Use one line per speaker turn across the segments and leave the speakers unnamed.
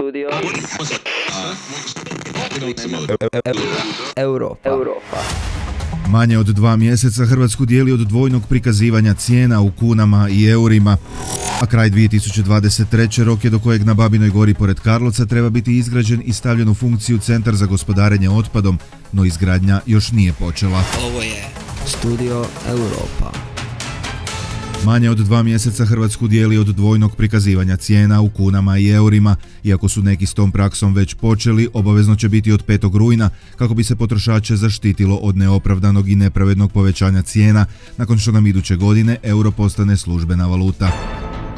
Studio Europa. Europa.
Manje od dva mjeseca Hrvatsku dijeli od dvojnog prikazivanja cijena u kunama i eurima, a kraj 2023. rok je do kojeg na Babinoj gori pored Karlovca treba biti izgrađen i stavljen u funkciju Centar za gospodarenje otpadom, no izgradnja još nije počela.
Ovo je Studio Europa.
Manje od dva mjeseca Hrvatsku dijeli od dvojnog prikazivanja cijena u kunama i eurima. Iako su neki s tom praksom već počeli, obavezno će biti od 5. rujna kako bi se potrošače zaštitilo od neopravdanog i nepravednog povećanja cijena nakon što nam iduće godine euro postane službena valuta.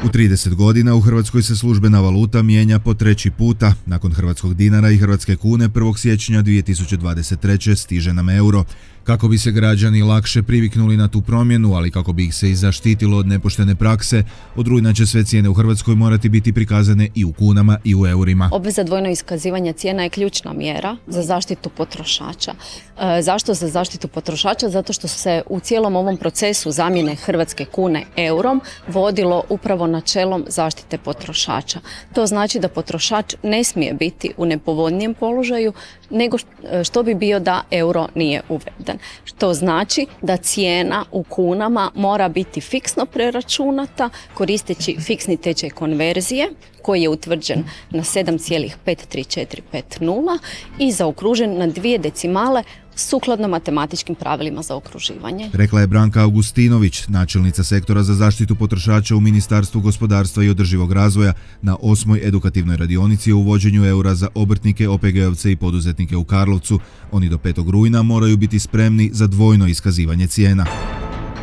U 30 godina u Hrvatskoj se službena valuta mijenja po treći puta. Nakon hrvatskog dinara i hrvatske kune 1. siječnja 2023. stiže nam euro. Kako bi se građani lakše priviknuli na tu promjenu, ali kako bi ih se i zaštitilo od nepoštene prakse, od rujna će sve cijene u Hrvatskoj morati biti prikazane i u kunama i u eurima.
Obveza dvojno iskazivanja cijena je ključna mjera za zaštitu potrošača. E, zašto za zaštitu potrošača? Zato što se u cijelom ovom procesu zamjene hrvatske kune eurom vodilo upravo načelom zaštite potrošača. To znači da potrošač ne smije biti u nepovoljnijem položaju nego što bi bio da euro nije uveden. Što znači da cijena u kunama mora biti fiksno preračunata koristeći fiksni tečaj konverzije koji je utvrđen na 7,53450 i zaokružen na dvije decimale sukladno matematičkim pravilima za okruživanje.
Rekla je Branka Augustinović, načelnica sektora za zaštitu potrošača u Ministarstvu gospodarstva i održivog razvoja na osmoj edukativnoj radionici o uvođenju eura za obrtnike, OPG-ovce i poduzetnike u Karlovcu. Oni do 5. rujna moraju biti spremni za dvojno iskazivanje cijena.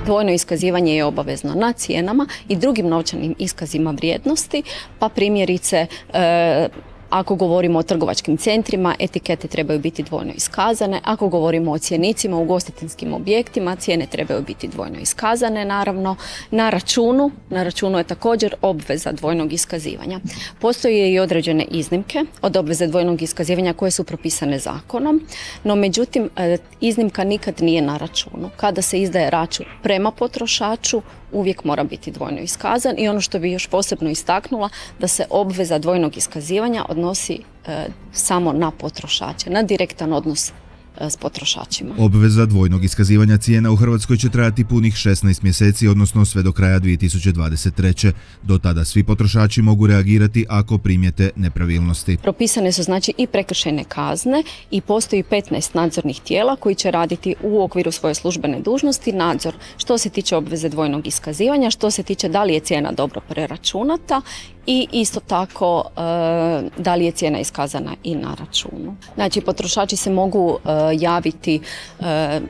Dvojno iskazivanje je obavezno na cijenama i drugim novčanim iskazima vrijednosti, pa primjerice e, ako govorimo o trgovačkim centrima, etikete trebaju biti dvojno iskazane. Ako govorimo o cjenicima u ugostiteljskim objektima, cijene trebaju biti dvojno iskazane, naravno. Na računu, na računu je također obveza dvojnog iskazivanja. Postoje i određene iznimke od obveze dvojnog iskazivanja koje su propisane zakonom, no međutim e, iznimka nikad nije na računu. Kada se izdaje račun prema potrošaču, uvijek mora biti dvojno iskazan i ono što bi još posebno istaknula da se obveza dvojnog iskazivanja odnosi e, samo na potrošače, na direktan odnos s potrošačima.
Obveza dvojnog iskazivanja cijena u Hrvatskoj će trajati punih 16 mjeseci, odnosno sve do kraja 2023. Do tada svi potrošači mogu reagirati ako primijete nepravilnosti.
Propisane su znači i prekršajne kazne i postoji 15 nadzornih tijela koji će raditi u okviru svoje službene dužnosti nadzor što se tiče obveze dvojnog iskazivanja, što se tiče da li je cijena dobro preračunata i isto tako e, da li je cijena iskazana i na računu. Znači potrošači se mogu e, javiti e,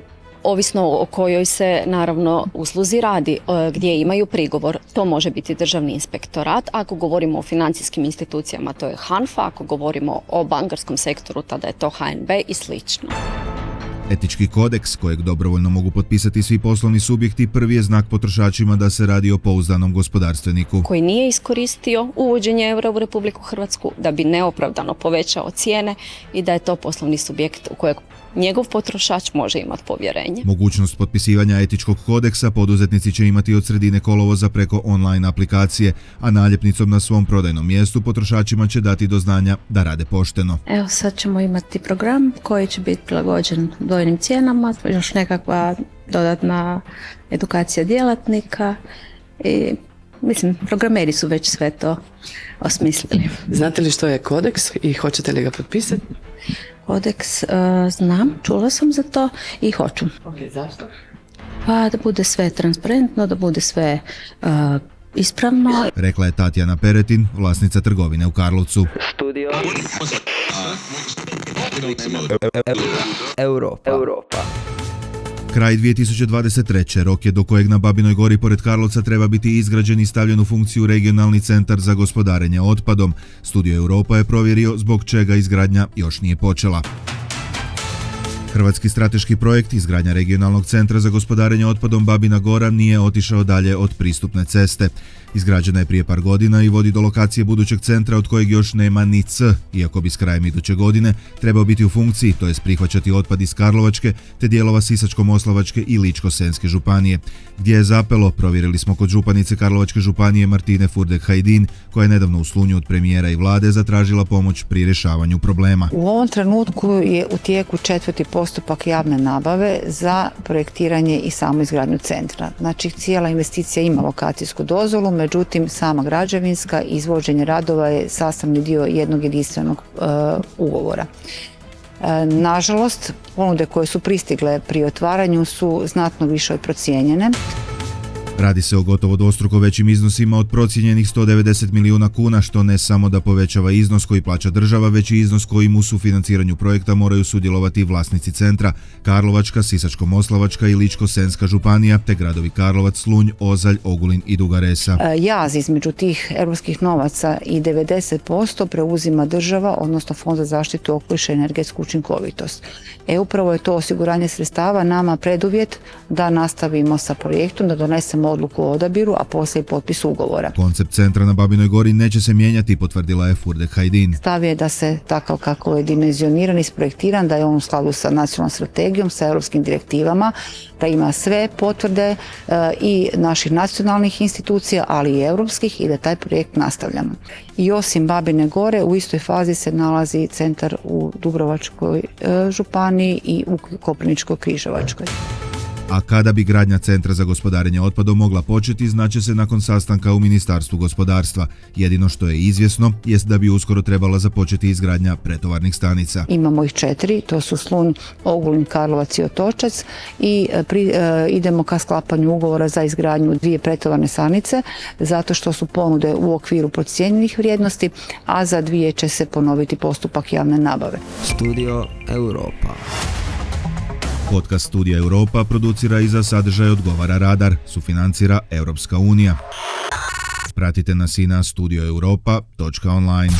ovisno o kojoj se naravno usluzi radi, gdje imaju prigovor. To može biti državni inspektorat, ako govorimo o financijskim institucijama to je HANFA, ako govorimo o bankarskom sektoru tada je to HNB i slično.
Etički kodeks kojeg dobrovoljno mogu potpisati svi poslovni subjekti prvi je znak potrošačima da se radi o pouzdanom gospodarstveniku.
Koji nije iskoristio uvođenje eura u Republiku Hrvatsku da bi neopravdano povećao cijene i da je to poslovni subjekt u kojeg njegov potrošač može imati povjerenje.
Mogućnost potpisivanja etičkog kodeksa poduzetnici će imati od sredine kolovoza preko online aplikacije, a naljepnicom na svom prodajnom mjestu potrošačima će dati do znanja da rade pošteno.
Evo sad ćemo imati program koji će biti prilagođen dojnim cijenama, još nekakva dodatna edukacija djelatnika i mislim programeri su već sve to osmislili.
Znate li što je kodeks i hoćete li ga potpisati?
kodeks, e, znam, čula sam za to i hoću.
Ok, zašto?
Pa da bude sve transparentno, da bude sve uh, ispravno.
Rekla je Tatjana Peretin, vlasnica trgovine u Karlovcu.
Studio Europa. Europa.
Kraj 2023. rok je do kojeg na Babinoj gori pored Karlovca treba biti izgrađen i stavljen u funkciju regionalni centar za gospodarenje otpadom. Studio Europa je provjerio zbog čega izgradnja još nije počela. Hrvatski strateški projekt izgradnja regionalnog centra za gospodarenje otpadom Babina Gora nije otišao dalje od pristupne ceste. Izgrađena je prije par godina i vodi do lokacije budućeg centra od kojeg još nema ni C, iako bi s krajem iduće godine trebao biti u funkciji, to je prihvaćati otpad iz Karlovačke te dijelova Sisačko-Moslavačke i Ličko-Senske županije. Gdje je zapelo, provjerili smo kod županice Karlovačke županije Martine Furdek Hajdin, koja je nedavno u slunju od premijera i vlade zatražila pomoć pri rješavanju problema.
U ovom trenutku je u tijeku četvrti postupak javne nabave za projektiranje i samo izgradnju centra. Znači cijela investicija ima lokacijsku dozvolu, međutim sama građevinska izvođenje radova je sastavni dio jednog jedinstvenog e, ugovora. E, nažalost, ponude koje su pristigle pri otvaranju su znatno više od procijenjene.
Radi se o gotovo dvostruko većim iznosima od procijenjenih 190 milijuna kuna, što ne samo da povećava iznos koji plaća država, već i iznos kojim u sufinanciranju projekta moraju sudjelovati vlasnici centra, Karlovačka, Sisačko-Moslavačka i Ličko-Senska županija, te gradovi Karlovac, Slunj, Ozalj, Ogulin i Dugaresa.
E, jaz između tih europskih novaca i 90% preuzima država, odnosno Fond za zaštitu okoliša i energetsku učinkovitost. E upravo je to osiguranje sredstava nama preduvjet da nastavimo sa projektom, da donesemo odluku o odabiru, a poslije i potpis ugovora.
Koncept centra na Babinoj gori neće se mijenjati, potvrdila je Furdek Hajdin.
Stav je da se takav kako je dimenzioniran i sprojektiran, da je on u skladu sa nacionalnom strategijom, sa europskim direktivama, da ima sve potvrde e, i naših nacionalnih institucija, ali i europskih i da taj projekt nastavljamo. I osim Babine gore, u istoj fazi se nalazi centar u Dubrovačkoj e, županiji i u Koprivničkoj križevačkoj
a kada bi gradnja Centra za gospodarenje otpadom mogla početi znače se nakon sastanka u Ministarstvu gospodarstva. Jedino što je izvjesno jest da bi uskoro trebala započeti izgradnja pretovarnih stanica.
Imamo ih četiri, to su Slun, Ogulin, Karlovac i Otočac i e, e, idemo ka sklapanju ugovora za izgradnju dvije pretovarne stanice zato što su ponude u okviru procijenjenih vrijednosti, a za dvije će se ponoviti postupak javne nabave.
Studio Europa.
Podcast Studija Europa producira i za sadržaj odgovara Radar, sufinancira Europska unija. Pratite nas i na studioeuropa.online.